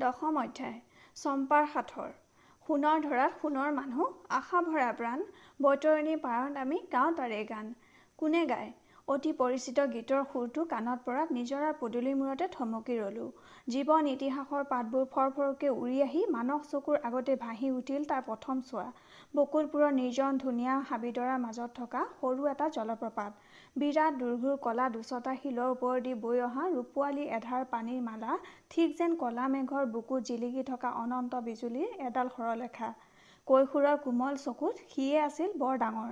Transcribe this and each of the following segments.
দশম অধ্যায় চম্পাৰ সাঁথৰ। সোণৰ ধৰাত সোণৰ মানুহ আশা ভৰা প্ৰাণ বৈতৰণীৰ পাৰত আমি গাওঁ তাৰে গান। কোনে গায়? অতি পৰিচিত গীতৰ সুৰটো কাণত পৰাত নিজৰাৰ পদূলিৰ মূৰতে থমকি ৰলোঁ। জীৱন ইতিহাসৰ পাতবোৰ ফৰফৰকৈ উৰি আহি মানস চকুৰ আগতে ভাহি উঠিল তাৰ প্ৰথম চোৱা। বকুলপুৰৰ নিৰ্জন ধুনীয়া হাবিডৰাৰ মাজত থকা সৰু এটা জলপ্ৰপাত। বিৰাট দুৰ্ঘুৰ কলা দুচটা শিলৰ ওপৰেদি বৈ অহা ৰূপোৱালী এধাৰ পানীৰ মালা ঠিক যেন কলা মেঘৰ বুকুত জিলিকি থকা অনন্ত বিজুলীৰ এডাল সৰলৰেখা। কৈশোৰৰ কোমল চকুত সিয়ে আছিল বৰ ডাঙৰ।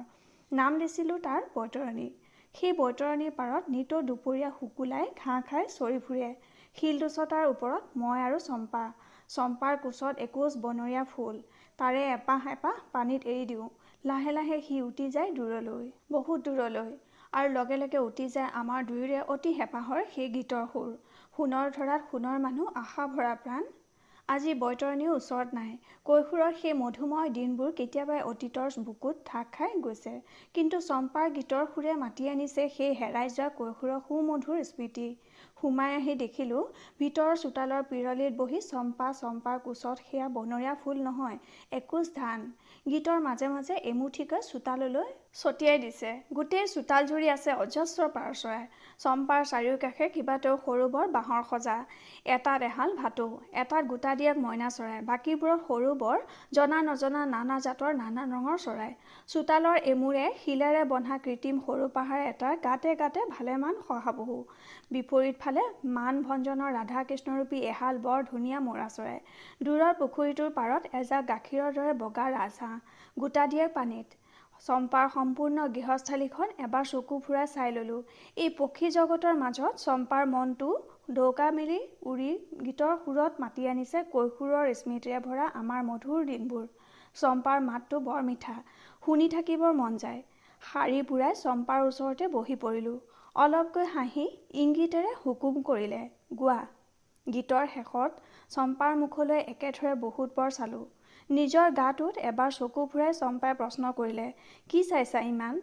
নাম দিছিলোঁ তাৰ বৈতৰণী। সেই বৈতৰণিৰ পাৰত নিতৌ দুপৰীয়া শুকুলাই ঘাঁহ খাই চৰি ফুৰে। শিল দুচটাৰ ওপৰত মই আৰু চম্পা। চম্পাৰ কোচত একোজ বনৰীয়া ফুল। তাৰে এপাহ এপাহ পানীত এৰি দিওঁ। লাহে লাহে সি উটি যায় দূৰলৈ বহুত দূৰলৈ। আৰু লগে লগে উটি যায় আমাৰ দুয়োৰে অতি হেঁপাহৰ সেই গীতৰ সুৰ। সোণৰ ধৰাত সোণৰ মানুহ আশা ভৰা প্ৰাণ। আজি বৈতৰণিও ওচৰত নাই। কৈশোৰৰ সেই মধুময় দিনবোৰ কেতিয়াবাই অতীতৰ বুকুত ঢাক খাই গৈছে। কিন্তু চম্পাৰ গীতৰ সুৰে মাতি আনিছে সেই হেৰাই যোৱা কৈশোৰৰ সুমধুৰ স্মৃতি। সোমাই আহি দেখিলোঁ ভিতৰৰ চোতালৰ পিৰলিত বহি চম্পা চম্পাৰ কোচত সেয়া বনৰীয়া ফুল নহয় একোজ ধান। গীতৰ মাজে মাজে এমুঠিকৈ চোতাললৈ ছটিয়াই দিছে। গোটেই চোতালজুৰি আছে অজস্ৰ পাৰ চৰাই চম্পাৰ চাৰিওকাষে কেইবাটাও সৰু বৰ বাঁহৰ সজা। এটাত এহাল ভাটৌ এটাত গোটা দিয়াক মইনা চৰাই। বাকীবোৰত সৰু বৰ জনা নজনা নানা জাতৰ নানা ৰঙৰ চৰাই। চোতালৰ এমূৰে শিলেৰে বন্ধা কৃত্ৰিম সৰু পাহাৰ এটাৰ গাতে গাতে ভালেমান শহাপহু বিপৰীত ফালে মান ভঞ্জনৰ ৰাধা কৃষ্ণৰূপী এহাল বৰ ধুনীয়া মৌৰা চৰাই। দূৰৰ পুখুৰীটোৰ পাৰত এজাক গাখীৰৰ দৰে বগা ৰাজহাঁহ। গোটা দিয়াৰ পানীত। চম্পাৰ সম্পূৰ্ণ গৃহস্থালীখন এবাৰ চকু ফুৰাই চাই ল'লোঁ। এই পক্ষী জগতৰ মাজত চম্পাৰ মনটো ডৌকা মেলি উৰি গীতৰ সুৰত মাতি আনিছে কৈশোৰৰ স্মৃতিৰে ভৰা আমাৰ মধুৰ দিনবোৰ। চম্পাৰ মাতটো বৰ মিঠা শুনি থাকিবৰ মন যায়। শাৰী বুঢ়াই চম্পাৰ ওচৰতে বহি পৰিলোঁ। অলপকৈ হাঁহি ইংগিতেৰে হুকুম কৰিলে গোৱা। গীতৰ শেষত চম্পাৰ মুখলৈ একেথৰে বহুত পৰ চালোঁ। নিজৰ গাটোত এবাৰ চকু ফুৰাই চম্পাই প্ৰশ্ন কৰিলে কি চাইছা ইমান?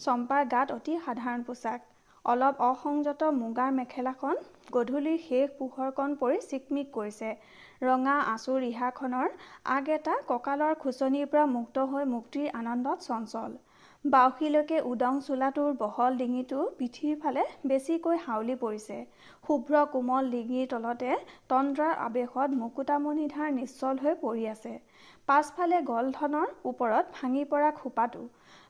চম্পাৰ গাত অতি সাধাৰণ পোছাক অলপ অসংযত মুগাৰ মেখেলাখন গধূলিৰ শেষ পোহৰকণ পৰি চিকমিক কৰিছে। ৰঙা আঁচু ৰিহাখনৰ আগ এটা কঁকালৰ খোচনিৰ পৰা মুক্ত হৈ মুক্তিৰ আনন্দত চঞ্চল। বাউসীলৈকে উদং চোলাটোৰ বহল ডিঙিটো পিঠিৰ ফালে বেছিকৈ হাউলি পৰিছে। শুভ্ৰ কোমল ডিঙিৰ তলতে তন্দ্ৰাৰ আৱেশত মুকুতামণিধাৰ নিশ্চল হৈ পৰি আছে। পাছফালে গলধনৰ ওপৰত ভাঙি পৰা খোপাটো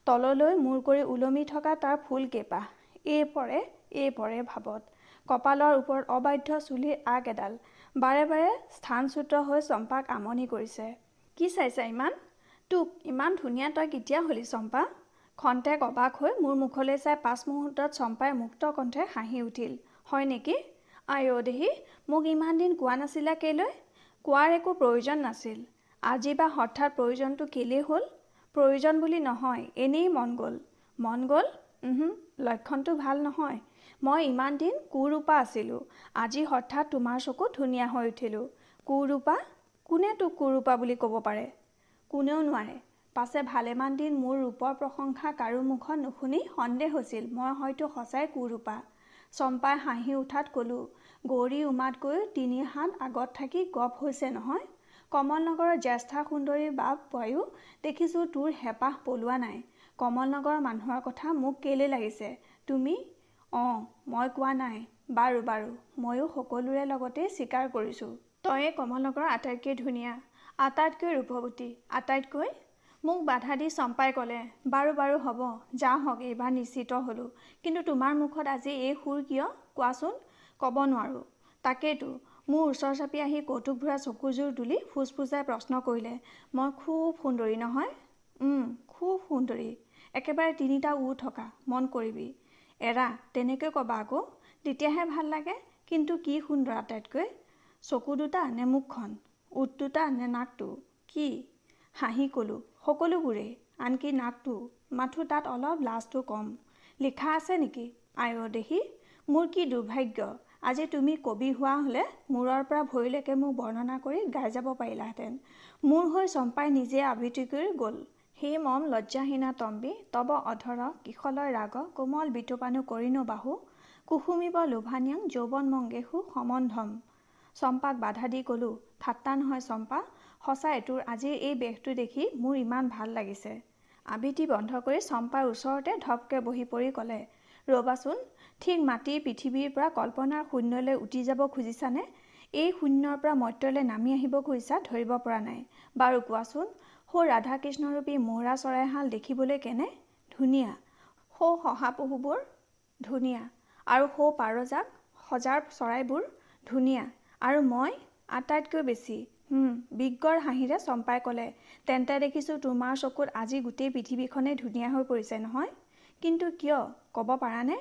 তললৈ মূৰ কৰি ওলমি থকা তাৰ ফুলকেইপাহ এই পৰে এই পৰে ভাৱত কপালৰ ওপৰত অবাধ্য চুলিৰ আগ এডাল বাৰে বাৰে স্থানচ্যুত হৈ চম্পাক আমনি কৰিছে। কি চাইছা ইমান? তোক ইমান ধুনীয়া তই কেতিয়া হলি চম্পা? খন্তেক অবাক হৈ মোৰ মুখলৈ চাই পাঁচ মুহূৰ্তত চম্পাই মুক্ত কণ্ঠে হাঁহি উঠিল। হয় নেকি? আই অ' দেহি মোক ইমান দিন কোৱা নাছিলা কেলৈ? কোৱাৰ একো প্ৰয়োজন নাছিল। আজি বা হঠাৎ প্ৰয়োজনটো কেলেই হ'ল? প্ৰয়োজন বুলি নহয় এনেই মন গ'ল। মন গ'ল? লক্ষণটো ভাল নহয়। মই ইমান দিন কুৰূপা আছিলোঁ। আজি হঠাৎ তোমাৰ চকুত ধুনীয়া হৈ উঠিলোঁ। কুৰূপা? কোনে তোক কুৰূপা বুলি ক'ব পাৰে? কোনেও নোৱাৰে। পাছে ভালেমান দিন মোৰ ৰূপৰ প্ৰশংসা কাৰো মুখত নুশুনি সন্দেহ হৈছিল। মই হয়তো সঁচাই কুৰূপা। চম্পাই হাঁহি উঠাত ক'লোঁ গৌৰী উমাতকৈও তিনি হাত আগত থাকি গপ হৈছে নহয়? কমলনগৰৰ জ্যেষ্ঠা সুন্দৰীৰ বাপ বায়ু দেখিছোঁ তোৰ হেঁপাহ পলোৱা নাই। কমলনগৰৰ মানুহৰ কথা মোক কেলে লাগিছে? তুমি? অঁ মই কোৱা নাই। বাৰু বাৰু ময়ো সকলোৰে লগতেই স্বীকাৰ কৰিছোঁ। তয়ে কমলনগৰৰ আটাইতকৈ ধুনীয়া আটাইতকৈ ৰূপৱতী আটাইতকৈ মোক বাধা দি চম্পাই ক'লে বাৰু বাৰু হ'ব যাহওক এইবাৰ নিশ্চিত হ'লোঁ। কিন্তু তোমাৰ মুখত আজি এই সুৰ কিয়? কোৱাচোন ক'ব নোৱাৰোঁ। তাকেইতো মোৰ ওচৰ চাপি আহি কৌতুক ভৰা চকুযোৰ তুলি ফুচফুচাই প্ৰশ্ন কৰিলে মই খুব সুন্দৰী নহয়? খুব সুন্দৰী। একেবাৰে তিনিটা উ থকা মন কৰিবি। এৰা তেনেকৈ ক'বা আকৌ তেতিয়াহে ভাল লাগে। কিন্তু কি সুন্দৰ আটাইতকৈ? চকু দুটা নে মুখখন? ওঠ দুটা নে নাকটো? কি? হাঁহি ক'লোঁ সকলোবোৰেই আনকি নাকটো। মাথো তাত অলপ লাজটো কম। লিখা আছে নেকি? অ' দেহি মোৰ কি দুৰ্ভাগ্য? আজি তুমি কবি হোৱা হ'লে মূৰৰ পৰা ভৰিলৈকে মোক বৰ্ণনা কৰি গাই যাব পাৰিলাহেঁতেন। মোৰ হৈ চম্পাই নিজে আবৃত্তি কৰি গ'ল। সেই মম লজ্জাহীনা তম্বী তব অধৰ কিশলয় ৰাগ কোমল বিতুপানু কৰিণু বাহু কুসুমিব লোভানিয়াং যৌৱন মংগেশু সমন্ধম। চম্পাক বাধা দি ক'লোঁ ঠাট্টা নহয় চম্পা সঁচাই তোৰ আজিৰ এই বেগটো দেখি মোৰ ইমান ভাল লাগিছে। আবৃত্তি বন্ধ কৰি চম্পাৰ ওচৰতে ধপকে বহি পৰি ক'লে ৰ'বাচোন ঠিক মাটিৰ পৃথিৱীৰ পৰা কল্পনাৰ শূন্যলৈ উটি যাব খুজিছানে? এই শূন্যৰ পৰা মৰ্ত্যলৈ নামি আহিব খুজিছা ধৰিব পৰা নাই। বাৰু কোৱাচোন সৌ ৰাধাকৃষ্ণৰূপী মৌৰা চৰাইহাল দেখিবলৈ কেনে? ধুনীয়া। সৌ শহাপহুবোৰ? ধুনীয়া। আৰু সৌ পাৰজাক? সজাৰ চৰাইবোৰ? ধুনীয়া। আৰু মই? আটাইতকৈ বেছি। বিজ্ঞৰ হাঁহিৰে চম্পাই ক'লে তেন্তে দেখিছোঁ তোমাৰ চকুত আজি গোটেই পৃথিৱীখনেই ধুনীয়া হৈ পৰিছে নহয়। কিন্তু কিয়? ক'ব পাৰানে?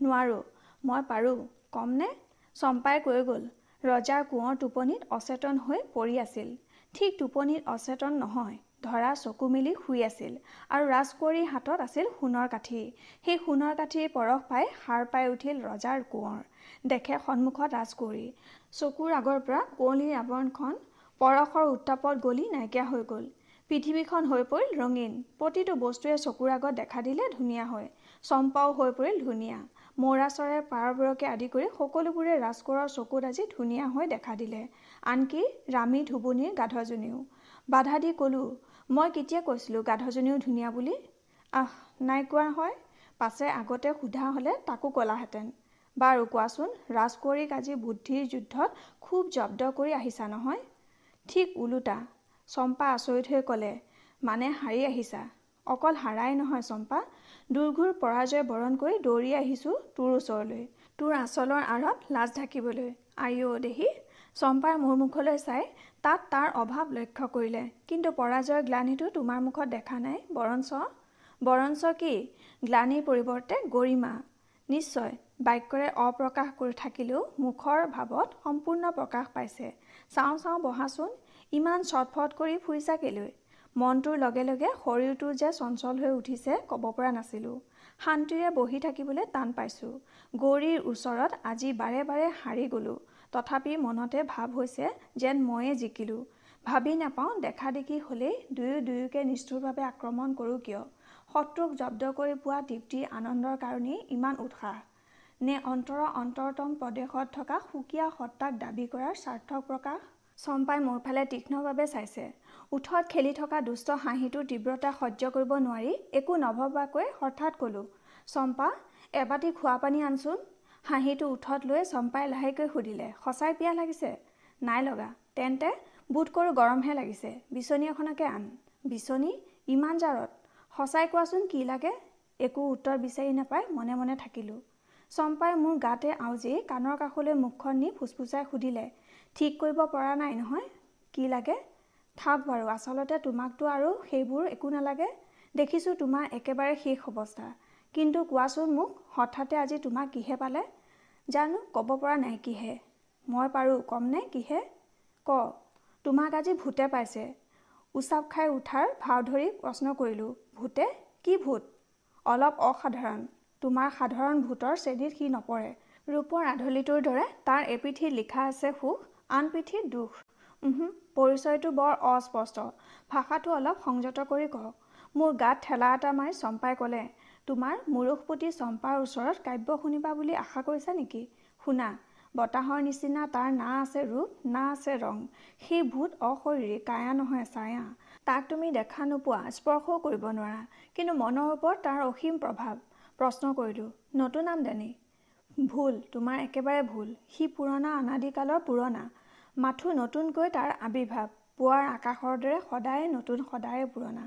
নোৱাৰোঁ। মই পাৰোঁ কমনে? চম্পাই কৈ গ'ল ৰজাৰ কোঁৱৰ টোপনিত অচেতন হৈ পৰি আছিল। ঠিক টোপনিত অচেতন নহয় ধৰা চকু মেলি শুই আছিল আৰু ৰাজকুঁৱৰীৰ হাতত আছিল সোণৰ কাঠি। সেই সোণৰ কাঠিৰ পৰশ পাই সাৰ পাই উঠিল ৰজাৰ কোঁৱৰ। দেখে সন্মুখত ৰাজকুঁৱৰী। চকুৰ আগৰ পৰা কুঁৱলীৰ আৱৰণখন পৰশৰ উত্তাপত গলি নাইকিয়া হৈ গ'ল। পৃথিৱীখন হৈ পৰিল ৰঙীন। প্ৰতিটো বস্তুৱে চকুৰ আগত দেখা দিলে ধুনীয়া হয়। চম্পাও হৈ পৰিল ধুনীয়া। মৌৰা চৰাইৰ পাৰবোৰকে আদি কৰি সকলোবোৰে ৰাজকোঁৱৰৰ চকুত আজি ধুনীয়া হৈ দেখা দিলে। আনকি ৰামী ধুবুনীৰ গাধজনীও। বাধা দি ক'লোঁ মই কেতিয়া কৈছিলোঁ গাধজনীও ধুনীয়া বুলি? আহ নাই কোৱা হয়। পাছে আগতে সোধা হ'লে তাকো ক'লাহেঁতেন। বাৰু কোৱাচোন ৰাজকুঁৱৰীক আজি বুদ্ধিৰ যুদ্ধত খুব জব্দ কৰি আহিছা নহয়? ঠিক ওলোটা চম্পা আচৰিত হৈ ক'লে। মানে হাৰি আহিছা। অকল হাৰাই নহয় চম্পা দুৰ্ঘুৰ পৰাজয় বৰণ কৰি দৌৰি আহিছোঁ তোৰ ওচৰলৈ তোৰ আচলৰ আঁৰত লাজ ঢাকিবলৈ। আইঅ' দেহি চম্পাই মোৰ মুখলৈ চাই তাত তাৰ অভাৱ লক্ষ্য কৰিলে। কিন্তু পৰাজয়ৰ গ্লানিটো তোমাৰ মুখত দেখা নাই বৰঞ্চ বৰঞ্চ কি? গ্লানিৰ পৰিৱৰ্তে গৰিমা। নিশ্চয় বাক্যৰে অপ্ৰকাশ কৰি থাকিলেও মুখৰ ভাৱত সম্পূৰ্ণ প্ৰকাশ পাইছে। চাওঁ চাওঁ বহাচোন ইমান চটফট কৰি ফুৰিছা কেলৈ? মনটোৰ লগে লগে শৰীৰটোৰ যে চঞ্চল হৈ উঠিছে ক'ব পৰা নাছিলোঁ। শান্তিৰে বহি থাকিবলৈ টান পাইছোঁ। গৌৰীৰ ওচৰত আজি বাৰে বাৰে হাৰি গ'লোঁ। তথাপি মনতে ভাৱ হৈছে যেন ময়ে জিকিলোঁ। ভাবি নাপাওঁ দেখা দেখি হ'লেই দুয়ো দুয়োকে নিষ্ঠুৰভাৱে আক্ৰমণ কৰোঁ কিয়? শত্ৰুক জব্দ কৰি পোৱা তৃপ্তিৰ আনন্দৰ কাৰণেই ইমান উৎসাহ। নে অন্তৰৰ অন্তৰতম প্ৰদেশত থকা সুকীয়া সত্তাক দাবী কৰাৰ স্বাৰ্থক প্ৰকাশ? চম্পাই মোৰ ফালে তীক্ষ্ণভাৱে চাইছে। ওঠত খেলি থকা দুষ্ট হাঁহিটোৰ তীব্ৰতা সহ্য কৰিব নোৱাৰি একো নভবাকৈ হঠাৎ ক'লোঁ চম্পা এবাটি খোৱা পানী আনচোন। হাঁহিটো উঠত লৈ চম্পাই লাহেকৈ সুধিলে সঁচাই পিয়াহ লাগিছে? নাই লগা তেন্তে বোধ কৰোঁ গৰমহে লাগিছে বিচনী এখনকে আন। বিচনী? ইমান জাৰত? সঁচাই কোৱাচোন কি লাগে? একো উত্তৰ বিচাৰি নাপাই মনে মনে থাকিলোঁ। চম্পাই মোৰ গাতে আউজি কাণৰ কাষলৈ মুখখন নি ফুচফুচাই সুধিলে ঠিক কৰিব পৰা নাই নহয় কি লাগে? থাক বাৰু আচলতে তোমাকতো আৰু সেইবোৰ একো নালাগে। দেখিছোঁ তোমাৰ একেবাৰে শেষ অৱস্থা। কিন্তু কোৱাচোন মোক হঠাতে আজি তোমাক কিহে পালে? জানো ক'ব পৰা নাই কিহে। মই পাৰোঁ কমনে কিহে? ক তোমাক আজি ভূতে পাইছে। উচাপ খাই উঠাৰ ভাও ধৰি প্ৰশ্ন কৰিলোঁ ভূতে? কি ভূত? অলপ অসাধাৰণ। তোমাৰ সাধাৰণ ভূতৰ শ্ৰেণীত সি নপৰে। ৰূপৰ আধলিটোৰ দৰে তাৰ এপিঠিত লিখা আছে সুখ আন পিঠিত দুখ। পৰিচয়টো বৰ অস্পষ্ট। ভাষাটো অলপ সংযত কৰি কওক। মোৰ গাত ঠেলা এটা মাৰি চম্পাই ক'লে তোমাৰ মুৰুখপতি চম্পাৰ ওচৰত কাব্য শুনিবা বুলি আশা কৰিছা নেকি? শুনা বতাহৰ নিচিনা তাৰ না আছে ৰূপ না আছে ৰং। সেই ভূত অশৰীৰী কায়া নহয় ছায়া। তাক তুমি দেখা নোপোৱা স্পৰ্শও কৰিব নোৱাৰা। কিন্তু মনৰ ওপৰত তাৰ অসীম প্ৰভাৱ। প্ৰশ্ন কৰিলোঁ নতুন আমদানি? ভুল তোমাৰ একেবাৰে ভুল। সি পুৰণা অনাদিকালৰ পুৰণা। মাথো নতুনকৈ তাৰ আৱিৰ্ভাৱ পুৱাৰ আকাশৰ দৰে সদায়ে নতুন সদায়ে পুৰণা।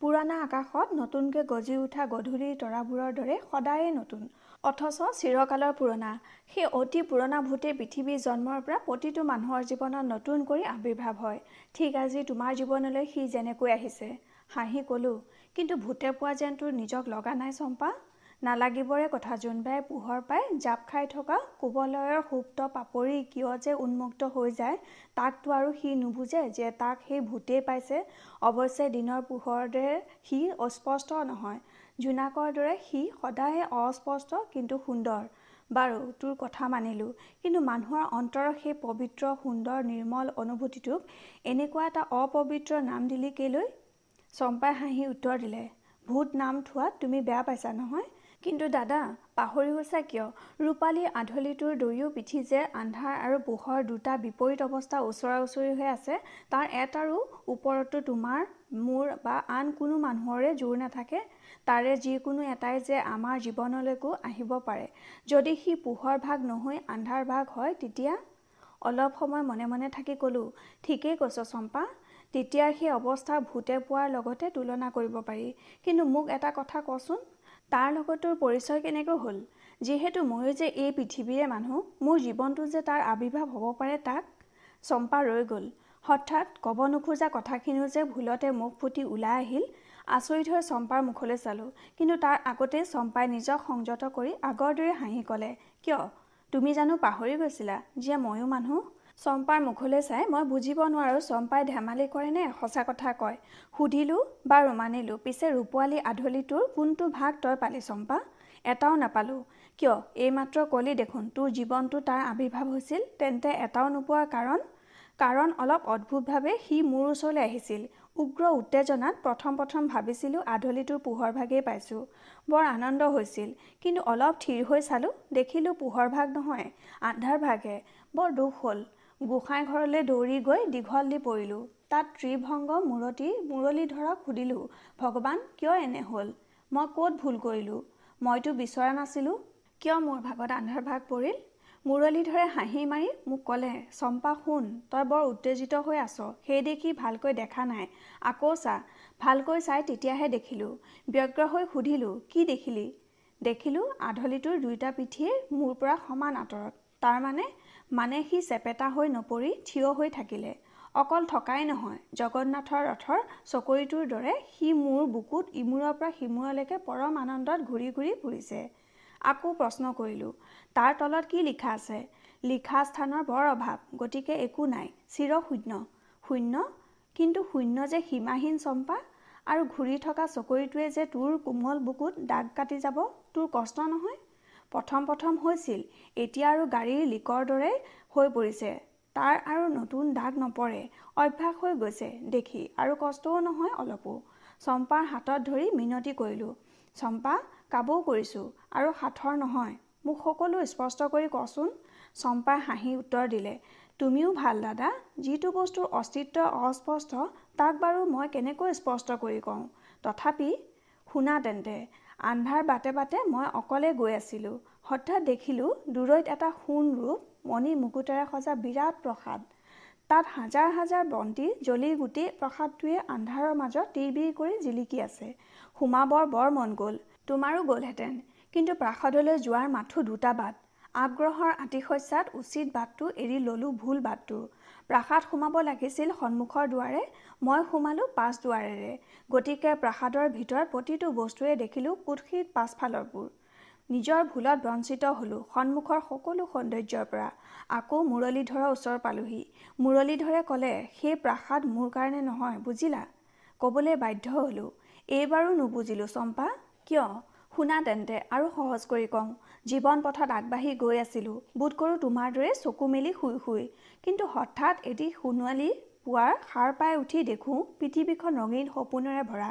পুৰণা আকাশত নতুনকৈ গজি উঠা গধূলিৰ তৰাবোৰৰ দৰে সদায়ে নতুন। অথচ চিৰকালৰ পুৰণা। সেই অতি পুৰণা ভূতে পৃথিৱীৰ জন্মৰ পৰা প্ৰতিটো মানুহৰ জীৱনত নতুন কৰি আৱিৰ্ভাৱ হয়। ঠিক আজি তোমাৰ জীৱনলৈ সি যেনেকৈ আহিছে। হাঁহি ক'লোঁ কিন্তু ভূতে পোৱা যেন তোৰ নিজক লগা নাই চম্পা? নালাগিবৰে কথা। যোনবাৰে পোহৰ পাই জাপ খাই থকা কোবলয়ৰ সুপ্ত পাপৰি কিয় যে উন্মুক্ত হৈ যায় তাকতো আৰু সি নুবুজে যে তাক সেই ভূতেই পাইছে। অৱশ্যে দিনৰ পোহৰৰ সি অস্পষ্ট নহয়। জোনাকৰ দৰে সি সদায়ে অস্পষ্ট কিন্তু সুন্দৰ। বাৰু তোৰ কথা মানিলোঁ। কিন্তু মানুহৰ অন্তৰৰ সেই পবিত্ৰ সুন্দৰ নিৰ্মল অনুভূতিটোক এনেকুৱা এটা অপবিত্ৰ নাম দিলি কেলৈ? চম্পাই হাঁহি উত্তৰ দিলে ভূত নাম থোৱাত তুমি বেয়া পাইছা নহয়? কিন্তু দাদা পাহৰি গৈছা কিয়? ৰূপালী আধলিটোৰ দুয়ো পিঠি যে আন্ধাৰ আৰু পোহৰ দুটা বিপৰীত অৱস্থা ওচৰা ওচৰি হৈ আছে তাৰ এটাৰো ওপৰতো তোমাৰ মোৰ বা আন কোনো মানুহৰে জোৰ নাথাকে। তাৰে যিকোনো এটাই যে আমাৰ জীৱনলৈকো আহিব পাৰে। যদি সি পোহৰ ভাগ নহৈ আন্ধাৰ ভাগ হয় তেতিয়া? অলপ সময় মনে মনে থাকি ক'লোঁ ঠিকেই কৈছ চম্পা। তেতিয়াৰ সেই অৱস্থা ভূতে পোৱাৰ লগতে তুলনা কৰিব পাৰি। কিন্তু মোক এটা কথা কচোন। তাৰ লগত পৰিচয় কেনেকৈ হ'ল? যিহেতু ময়ো যে এই পৃথিৱীৰে মানুহ মোৰ জীৱনটো যে তাৰ আৱিৰ্ভাৱ হ'ব পাৰে তাক চম্পা ৰৈ গ'ল। হঠাৎ ক'ব নোখোজা কথাখিনিও যে ভুলতে মুখ ফুটি ওলাই আহিল আচৰিত হৈ চম্পাৰ মুখলৈ চালোঁ। কিন্তু তাৰ আগতেই চম্পাই নিজক সংযত কৰি আগৰ দৰে হাঁহি ক'লে কিয়? তুমি জানো পাহৰি গৈছিলা? যে ময়ো মানুহ? চম্পাৰ মুখলৈ চাই মই বুজিব নোৱাৰোঁ চম্পাই ধেমালি কৰেনে সঁচা কথা কয়। সুধিলোঁ বাৰু মানিলোঁ পিছে ৰূপোৱালী আধলিটোৰ কোনটো ভাগ তই পালি চম্পা? এটাও নাপালোঁ। কিয়? এইমাত্ৰ কলি দেখোন তোৰ জীৱনটো তাৰ আৱিৰ্ভাৱ হৈছিল তেন্তে এটাও নোপোৱাৰ কাৰণ? কাৰণ অলপ অদ্ভুতভাৱে সি মোৰ ওচৰলৈ আহিছিল। উগ্ৰ উত্তেজনাত প্ৰথম প্ৰথম ভাবিছিলোঁ আধলিটোৰ পোহৰ ভাগেই পাইছোঁ। বৰ আনন্দ হৈছিল কিন্তু অলপ থিৰ হৈ চালোঁ দেখিলোঁ পোহৰ ভাগ নহয় আন্ধাৰ ভাগহে বৰ দুখ হ'ল। গোসাঁই ঘৰলৈ দৌৰি গৈ দীঘল দি পৰিলোঁ। তাত ত্ৰিভংগ মূৰতী মুৰলীধৰক সুধিলোঁ ভগৱান কিয় এনে হ'ল? মই ক'ত ভুল কৰিলোঁ? মইতো বিচৰা নাছিলোঁ। কিয় মোৰ ভাগত আন্ধাৰ ভাগ পৰিল? মুৰলীধৰে হাঁহি মাৰি মোক ক'লে চম্পা শুন তই বৰ উত্তেজিত হৈ আছ। সেই দেখি ভালকৈ দেখা নাই। আকৌ চা। ভালকৈ চাই তেতিয়াহে দেখিলোঁ। ব্যগ্ৰ হৈ সুধিলোঁ কি দেখিলি? দেখিলোঁ আধলিটোৰ দুয়োটা পিঠিয়ে মোৰ পৰা সমান আঁতৰত। তাৰমানে মানে সি চেপেটা হৈ নপৰি থিয় হৈ থাকিলে। অকল থকাই নহয় জগন্নাথৰ ৰথৰ চকৰিটোৰ দৰে সি মোৰ বুকুত ইমূৰৰ পৰা সিমূৰলৈকে পৰম আনন্দত ঘূৰি ঘূৰি ফুৰিছে। আকৌ প্ৰশ্ন কৰিলোঁ তাৰ তলত কি লিখা আছে? লিখা স্থানৰ বৰ অভাৱ গতিকে একো নাই চিৰ শূন্য। শূন্য? কিন্তু শূন্য যে সীমাহীন চম্পা? আৰু ঘূৰি থকা চকৰিটোৱে যে তোৰ কোমল বুকুত দাগ কাটি যাব তোৰ কষ্ট নহয়? প্ৰথম প্ৰথম হৈছিল। এতিয়া আৰু গাড়ীৰ লিকৰ দৰে হৈ পৰিছে। তাৰ আৰু নতুন দাগ নপৰে। অভ্যাস হৈ গৈছে দেখি। আৰু কষ্টও নহয় অলপো। চম্পাৰ হাতত ধৰি মিনতি কৰিলোঁ। চম্পা কাবৌ কৰিছোঁ। আৰু সাঁথৰ নহয়। মোক সকলো স্পষ্ট কৰি কচোন। চম্পাই হাঁহি উত্তৰ দিলে তুমিও ভাল দাদা। যিটো বস্তুৰ অস্তিত্ব অস্পষ্ট তাক বাৰু মই কেনেকৈ স্পষ্ট কৰি কওঁ? তথাপি শুনা তেন্তে। আন্ধাৰ বাটে বাটে মই অকলে গৈ আছিলোঁ। হঠাৎ দেখিলোঁ দূৰৈত এটা সোণ ৰূপ মণি মুকুটেৰে সজা বিৰাট প্ৰসাদ। তাত হাজাৰ হাজাৰ বন্তি জ্বলি গোটেই প্ৰসাদটোৱে আন্ধাৰৰ মাজত তিৰবিৰ কৰি জিলিকি আছে। সোমাবৰ বৰ মন গ'ল। তোমাৰো গ'লহেঁতেন। কিন্তু প্ৰাসাদলৈ যোৱাৰ মাথো দুটা বাট। আগ্ৰহৰ আতিশস্যাত উচিত বাটটো এৰি ল'লোঁ ভুল বাটটো। প্ৰাসাদ সোমাব লাগিছিল সন্মুখৰ দুৱাৰে মই সোমালোঁ পাছ দুৱাৰেৰে। গতিকে প্ৰাসাদৰ ভিতৰত প্ৰতিটো বস্তুৱে দেখিলোঁ কুৎসিত পাছফালৰবোৰ। নিজৰ ভুলত বঞ্চিত হ'লোঁ সন্মুখৰ সকলো সৌন্দৰ্যৰ পৰা। আকৌ মুৰলীধৰৰ ওচৰ পালোহি। মুৰলীধৰে ক'লে সেই প্ৰাসাদ মোৰ কাৰণে নহয় বুজিলা? ক'বলৈ বাধ্য হ'লোঁ। এইবাৰো নুবুজিলোঁ চম্পা। কিয়? শুনা তেন্তে আৰু সহজ কৰি কওঁ জীৱন পথত আগবাঢ়ি গৈ আছিলোঁ বোধ কৰোঁ তোমাৰ দৰে চকু মেলি শুই শুই। কিন্তু হঠাৎ এটি সোণোৱালী পুৱাৰ সাৰ পাই উঠি দেখোঁ পৃথিৱীখন ৰঙীন সপোনেৰে ভৰা।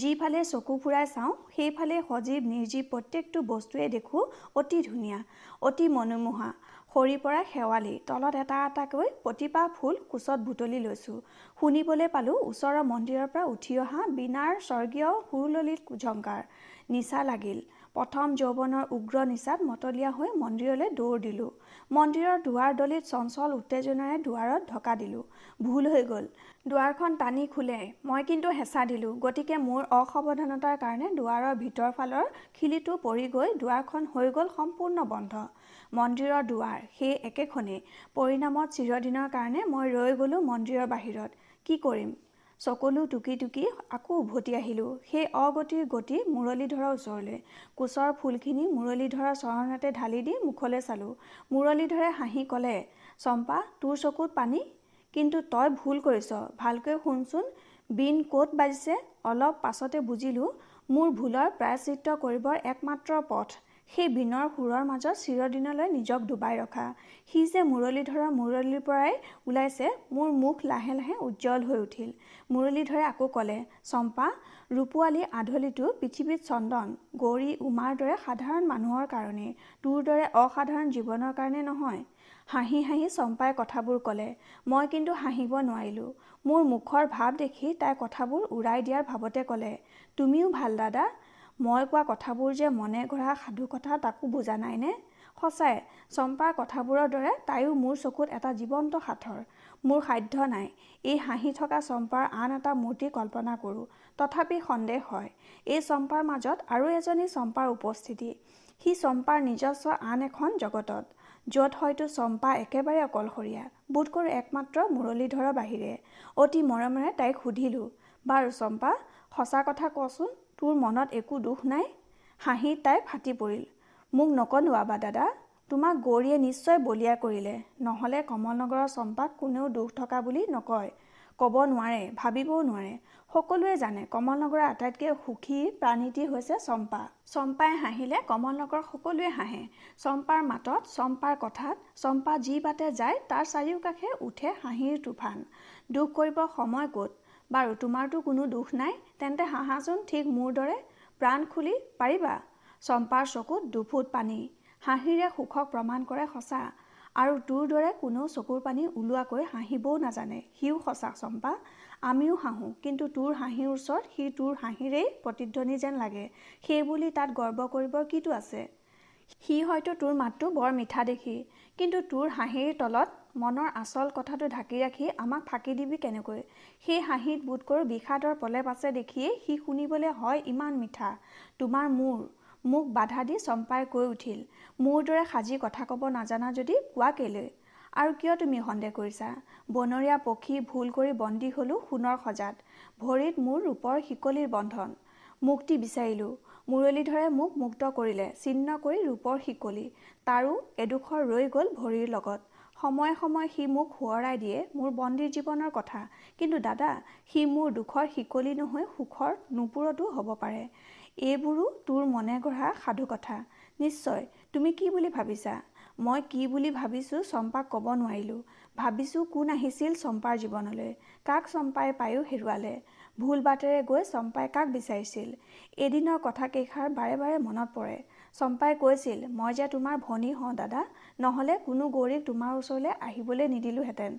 যিফালে চকু ফুৰাই চাওঁ সেইফালে সজীৱ নিৰ্জীৱ প্ৰত্যেকটো বস্তুৱে দেখোঁ অতি ধুনীয়া অতি মনোমোহা। সৰি পৰা শেৱালি তলত এটা এটাকৈ প্ৰতিপা ফুল কোচত বুটলি লৈছোঁ। শুনিবলৈ পালোঁ ওচৰৰ মন্দিৰৰ পৰা উঠি অহা বীণাৰ স্বৰ্গীয় সুৰললিত ঝংকাৰ। নিচা লাগিল। প্ৰথম যৌৱনৰ উগ্ৰ নিচাত মতলীয়া হৈ মন্দিৰলৈ দৌৰ দিলোঁ। মন্দিৰৰ দুৱাৰ দলিত চঞ্চল উত্তেজনাৰে দুৱাৰত ঢকা দিলোঁ। ভুল হৈ গ'ল। দুৱাৰখন টানি খোলে। মই কিন্তু হেঁচা দিলোঁ। গতিকে মোৰ অসাৱধানতাৰ কাৰণে দুৱাৰৰ ভিতৰ ফালৰ খিলিটো পৰি গৈ দুৱাৰখন হৈ গ'ল সম্পূৰ্ণ বন্ধ। মন্দিৰৰ দুৱাৰ সেই একেখনেই। পৰিণামত চিৰদিনৰ কাৰণে মই ৰৈ গ'লোঁ মন্দিৰৰ বাহিৰত। কি কৰিম? চকুলো টুকি টুকি আকৌ উভতি আহিলোঁ। সেই অগতিৰ গতি মুৰলীধৰৰ ওচৰলৈ। কোচৰ ফুলখিনি মুৰলীধৰৰ চৰণতে ঢালি দি মুখলৈ চালোঁ। মুৰলীধৰে হাঁহি ক'লে চম্পা তোৰ চকুত পানী? কিন্তু তই ভুল কৰিছ। ভালকৈ শুনচোন বিন ক'ত বাজিছে? অলপ পাছতে বুজিলোঁ মোৰ ভুলৰ প্ৰায়চিত্ৰ কৰিবৰ একমাত্ৰ পথ। সেই বিনৰ সুৰৰ মাজত চিৰদিনলৈ নিজক ডুবাই ৰখা। সি যে মুৰলীধৰৰ মুৰলীৰ পৰাই ওলাইছে মোৰ মুখ লাহে লাহে উজ্জ্বল হৈ উঠিল। মুৰলীধৰে আকৌ ক'লে চম্পা ৰূপোৱালী আধলিটো পৃথিৱীত চন্দন গৌৰী উমাৰ দৰে সাধাৰণ মানুহৰ কাৰণে তোৰ দৰে অসাধাৰণ জীৱনৰ কাৰণে নহয় হাঁহি হাঁহি চম্পাই কথাবোৰ ক'লে মই কিন্তু হাঁহিব নোৱাৰিলোঁ। মোৰ মুখৰ ভাৱ দেখি তাই কথাবোৰ উৰাই দিয়াৰ ভাৱতে ক'লে তুমিও ভাল দাদা মই কোৱা কথাবোৰ যে মনে গঢ়া সাধু কথা তাকো বুজা নাইনে? সঁচাই চম্পাৰ কথাবোৰৰ দৰে তাইও মোৰ চকুত এটা জীৱন্ত সাঁথৰ। মোৰ সাধ্য নাই এই হাঁহি থকা চম্পাৰ আন এটা মূৰ্তি কল্পনা কৰোঁ। তথাপি সন্দেহ হয় এই চম্পাৰ মাজত আৰু এজনী চম্পাৰ উপস্থিতি। সি চম্পাৰ নিজস্ব আন এখন জগতত য'ত হয়তো চম্পা একেবাৰে অকলশৰীয়া বোধ কৰোঁ একমাত্ৰ মুৰলীধৰৰ বাহিৰে। অতি মৰমেৰে তাইক সুধিলোঁ বাৰু চম্পা সঁচা কথা কচোন তোৰ মনত একো দুখ নাই? হাঁহি তাই ফাটি পৰিল। মোক নকন্দুৱাবা দাদা তোমাক গৌৰীয়ে নিশ্চয় বলিয়া কৰিলে। নহ'লে কমলনগৰৰ চম্পাক কোনেও দুখ থকা বুলি নকয়। ক'ব নোৱাৰে ভাবিবও নোৱাৰে। সকলোৱে জানে কমলনগৰৰ আটাইতকৈ সুখী প্ৰাণীটি হৈছে চম্পা। চম্পাই হাঁহিলে কমলনগৰ সকলোৱে হাঁহে। চম্পাৰ মাতত চম্পাৰ কথাত চম্পা যি বাটে যায় তাৰ চাৰিওকাষে উঠে হাঁহিৰ তুফান। দুখ কৰিব সময় ক'ত? বাৰু তোমাৰতো কোনো দুখ নাই তেন্তে হাঁহাচোন ঠিক মোৰ দৰে প্ৰাণ খুলি পাৰিবা? চম্পাৰ চকুত দুফুট পানী হাঁহিৰে সুখক প্ৰমাণ কৰে সঁচা আৰু তোৰ দৰে কোনেও চকুৰ পানী ওলোৱাকৈ হাঁহিবও নাজানে। সিও সঁচা চম্পা। আমিও হাঁহোঁ কিন্তু তোৰ হাঁহিৰ ওচৰত সি তোৰ হাঁহিৰেই প্ৰতিধ্বনি যেন লাগে। সেইবুলি তাত গৰ্ব কৰিবৰ কিটো আছে? সি হয়তো তোৰ মাতটো বৰ মিঠা দেখি কিন্তু তোৰ হাঁহিৰ তলত মনৰ আচল কথাটো ঢাকি ৰাখি আমাক ফাঁকি দিবি কেনেকৈ? সেই হাঁহিত বোধ কৰোঁ বিষাদৰ প্ৰলেপ আছে দেখিয়েই সি শুনিবলৈ হয় ইমান মিঠা। তোমাৰ মূৰ মোক বাধা দি চম্পাই কৈ উঠিল। মোৰ দৰে সাজি কথা ক'ব নাজানা যদি কোৱা কেলৈ? আৰু কিয় তুমি সন্দেহ কৰিছা? বনৰীয়া পক্ষী ভুল কৰি বন্দী হ'লো সোণৰ সজাত। ভৰিত মোৰ ৰূপৰ শিকলিৰ বন্ধন। মুক্তি বিচাৰিলোঁ। মুৰলীধৰে মোক মুক্ত কৰিলে চিহ্ন কৰি ৰূপৰ শিকলি। তাৰো এডোখৰ ৰৈ গ'ল ভৰিৰ লগত। সময়ে সময়ে সি মোক সোঁৱৰাই দিয়ে মোৰ বন্দীৰ জীৱনৰ কথা। কিন্তু দাদা সি মোৰ দুখৰ শিকলি নহৈ সুখৰ নুপুৰতো হ'ব পাৰে। এইবোৰো তোৰ মনে গঢ়া সাধু কথা। নিশ্চয় তুমি কি বুলি ভাবিছা? মই কি বুলি ভাবিছোঁ চম্পাক ক'ব নোৱাৰিলোঁ। ভাবিছোঁ কোন আহিছিল চম্পাৰ জীৱনলৈ। কাক চম্পাই পায়ো হেৰুৱালে। ভুল বাটেৰে গৈ চম্পাই কাক বিচাৰিছিল? এদিনৰ কথাকেইষাৰ বাৰে বাৰে মনত পৰে। চম্পাই কৈছিল মই যে তোমাৰ ভনী হওঁ দাদা নহ'লে কোনো গৌৰীক তোমাৰ ওচৰলৈ আহিবলৈ নিদিলোহেঁতেন।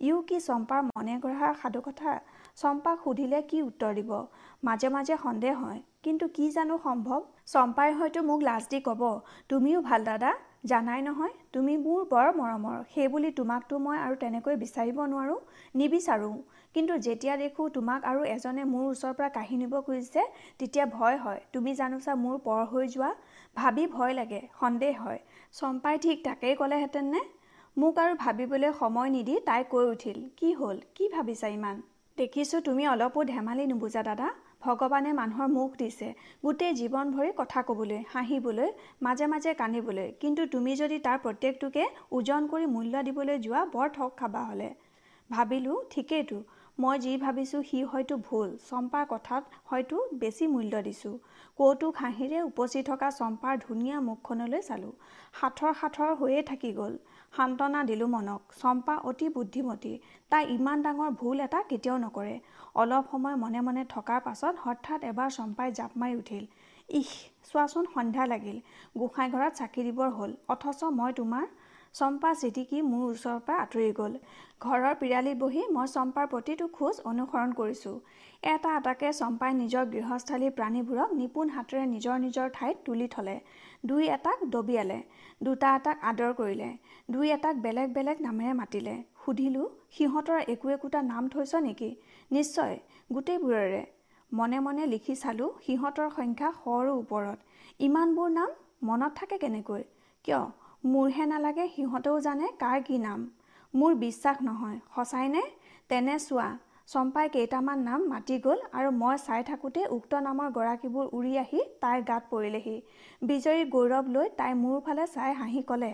ইও কি চম্পাৰ মনে গঢ়া সাধু কথা চম্পাক সুধিলে কি উত্তৰ দিব? মাজে মাজে সন্দেহ হয়। কিন্তু কি জানো সম্ভৱ? চম্পাই হয়তো মোক লাজ দি ক'ব তুমিও ভাল দাদা জানাই নহয় তুমি মোৰ বৰ মৰমৰ সেইবুলি তোমাকতো মই আৰু তেনেকৈ বিচাৰিব নোৱাৰোঁ নিবিচাৰোঁ। কিন্তু যেতিয়া দেখোঁ তোমাক আৰু এজনে মোৰ ওচৰৰ পৰা কাঢ়ি নিব খুজিছে তেতিয়া ভয় হয় তুমি জানোচা মোৰ পৰ হৈ যোৱা? ভাবি ভয় লাগে সন্দেহ হয়। চম্পাই ঠিক তাকেই ক'লেহেঁতেন নে মোক আৰু ভাবিবলৈ সময় নিদি তাই কৈ উঠিল কি হ'ল? কি ভাবিছা ইমান? দেখিছোঁ তুমি অলপো ধেমালি নুবুজা দাদা। ভগৱানে মানুহৰ মুখ দিছে গোটেই জীৱন ভৰি কথা ক'বলৈ হাঁহিবলৈ মাজে মাজে কান্দিবলৈ। কিন্তু তুমি যদি তাৰ প্ৰত্যেকটোকে ওজন কৰি মূল্য দিবলৈ যোৱা বৰ ঠগ খাবা হ'লে। ভাবিলোঁ ঠিকেইতো মই যি ভাবিছোঁ সি হয়তো ভুল চম্পাৰ কথাত হয়তো বেছি মূল্য দিছোঁ। কৌতুক হাঁহিৰে উপচি থকা চম্পাৰ ধুনীয়া মুখখনলৈ চালোঁ। সাঁথৰ সাঁথৰ হৈয়ে থাকি গ'ল। সান্তনা দিলোঁ মনক। চম্পা অতি বুদ্ধিমতী তাই ইমান ডাঙৰ ভুল এটা কেতিয়াও নকৰে। অলপ সময় মনে মনে থকাৰ পাছত হঠাৎ এবাৰ চম্পাই জাপ মাৰি উঠিল। ইহ চোৱাচোন সন্ধ্যা লাগিল। গোঁসাই ঘৰত চাকি দিবৰ হ'ল অথচ মই তোমাৰ চম্পা চিটিকি মোৰ ওচৰৰ পৰা আঁতৰি গ'ল। ঘৰৰ পিৰালিত বহি মই চম্পাৰ প্ৰতিটো খোজ অনুসৰণ কৰিছোঁ। এটা এটাকে চম্পাই নিজৰ গৃহস্থালী প্ৰাণীবোৰক নিপুণ হাতেৰে নিজৰ নিজৰ ঠাইত তুলি থলে। দুই এটাক দবিয়ালে। দুটা এটাক আদৰ কৰিলে। দুই এটাক বেলেগ বেলেগ নামেৰে মাতিলে। সুধিলোঁ সিহঁতৰ একো একোটা নাম থৈছ নেকি? নিশ্চয় গোটেইবোৰেৰে। মনে মনে লিখি চালোঁ সিহঁতৰ সংখ্যা শৰো ওপৰত। ইমানবোৰ নাম মনত থাকে কেনেকৈ? কিয়? মোৰহে নালাগে সিহঁতেও জানে কাৰ কি নাম। মোৰ বিশ্বাস নহয় সঁচাইনে? তেনে চোৱা চম্পাই কেইটামান নাম মাতি গ'ল আৰু মই চাই থাকোঁতে উক্ত নামৰ গৰাকীবোৰ উৰি আহি তাইৰ গাত পৰিলেহি। বিজয়ী গৌৰৱ লৈ তাই মোৰ ফালে চাই হাঁহি ক'লে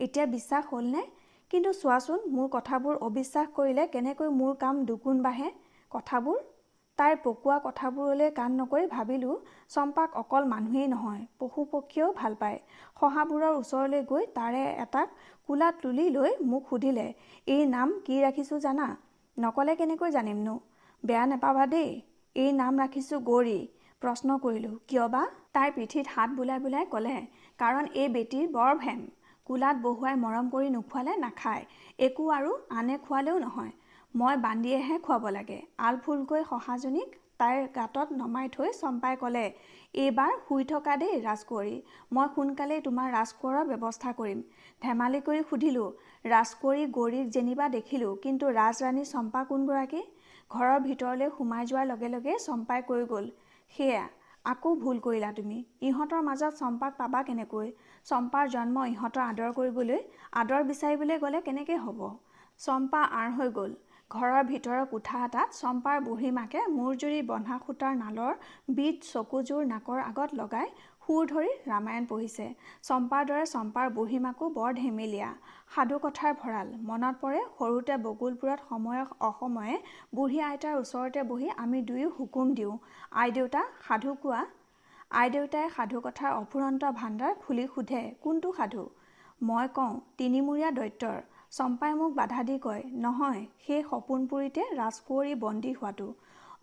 এতিয়া বিশ্বাস হ'লনে? কিন্তু চোৱাচোন মোৰ কথাবোৰ অবিশ্বাস কৰিলে কেনেকৈ মোৰ কাম দুগুণ বাঢ়ে? কথাবোৰ তাইৰ পকোৱা কথাবোৰলৈ কাণ নকৰি ভাবিলোঁ চম্পাক অকল মানুহেই নহয় পশু পক্ষীয়েও ভাল পায়। শহাবোৰৰ ওচৰলৈ গৈ তাৰে এটাক কোলাত তুলি লৈ মোক সুধিলে এই নাম কি ৰাখিছোঁ জানা? নক'লে কেনেকৈ জানিমনো? বেয়া নেপাবা দেই। এই নাম ৰাখিছোঁ গৌৰী। প্ৰশ্ন কৰিলোঁ কিয় বা? তাইৰ পিঠিত হাত বোলাই বোলাই ক'লে কাৰণ এই বেটীৰ বৰ ভেম। কোলাত বহুৱাই মৰম কৰি নোখোৱালে নাখায়। একো আৰু আনে খোৱালেও নহয়। মই বান্দিয়েহে খুৱাব লাগে। আলফুলকৈ শহাজনীক তাইৰ গাঁতত নমাই থৈ চম্পাই ক'লে এইবাৰ শুই থকা দেই ৰাজকুঁৱৰী। মই সোনকালেই তোমাৰ ৰাজকোঁৱৰৰ ব্যৱস্থা কৰিম। ধেমালি কৰি সুধিলোঁ ৰাজকুঁৱৰী গৌৰীক যেনিবা দেখিলোঁ কিন্তু ৰাজৰাণী চম্পা কোনগৰাকী? ঘৰৰ ভিতৰলৈ সোমাই যোৱাৰ লগে লগে চম্পাই কৈ গ'ল সেয়া আকৌ ভুল কৰিলা তুমি। ইহঁতৰ মাজত চম্পাক পাবা কেনেকৈ? চম্পাৰ জন্ম ইহঁতৰ আদৰ কৰিবলৈ আদৰ বিচাৰিবলৈ গ'লে কেনেকৈ হ'ব? চম্পা আঁৰ হৈ গ'ল। ঘৰৰ ভিতৰৰ কোঠা এটাত চম্পাৰ বুঢ়ী মাকে মূৰজুৰি বন্ধা সূতাৰ নালৰ বিধ চকুযোৰ নাকৰ আগত লগাই সুৰ ধৰি ৰামায়ণ পঢ়িছে। চম্পাৰ দৰে চম্পাৰ বুঢ়ীমাকো বৰ ধেমেলীয়া। সাধুকথাৰ ভঁৰাল। মনত পৰে সৰুতে বকুলপুৰত সময়ে অসময়ে বুঢ়ী আইতাৰ ওচৰতে বহি আমি দুয়ো হুকুম দিওঁ। আইদেউতা সাধু কোৱা? আইদেউতাই সাধুকথাৰ অফুৰন্ত ভাণ্ডাৰ খুলি সোধে কোনটো সাধু? মই কওঁ তিনিমূৰীয়া দৈত্যৰ। চম্পাই মোক বাধা দি কয় নহয় সেই সপোনপুৰীতে ৰাজকুঁৱৰী বন্দী হোৱাটো।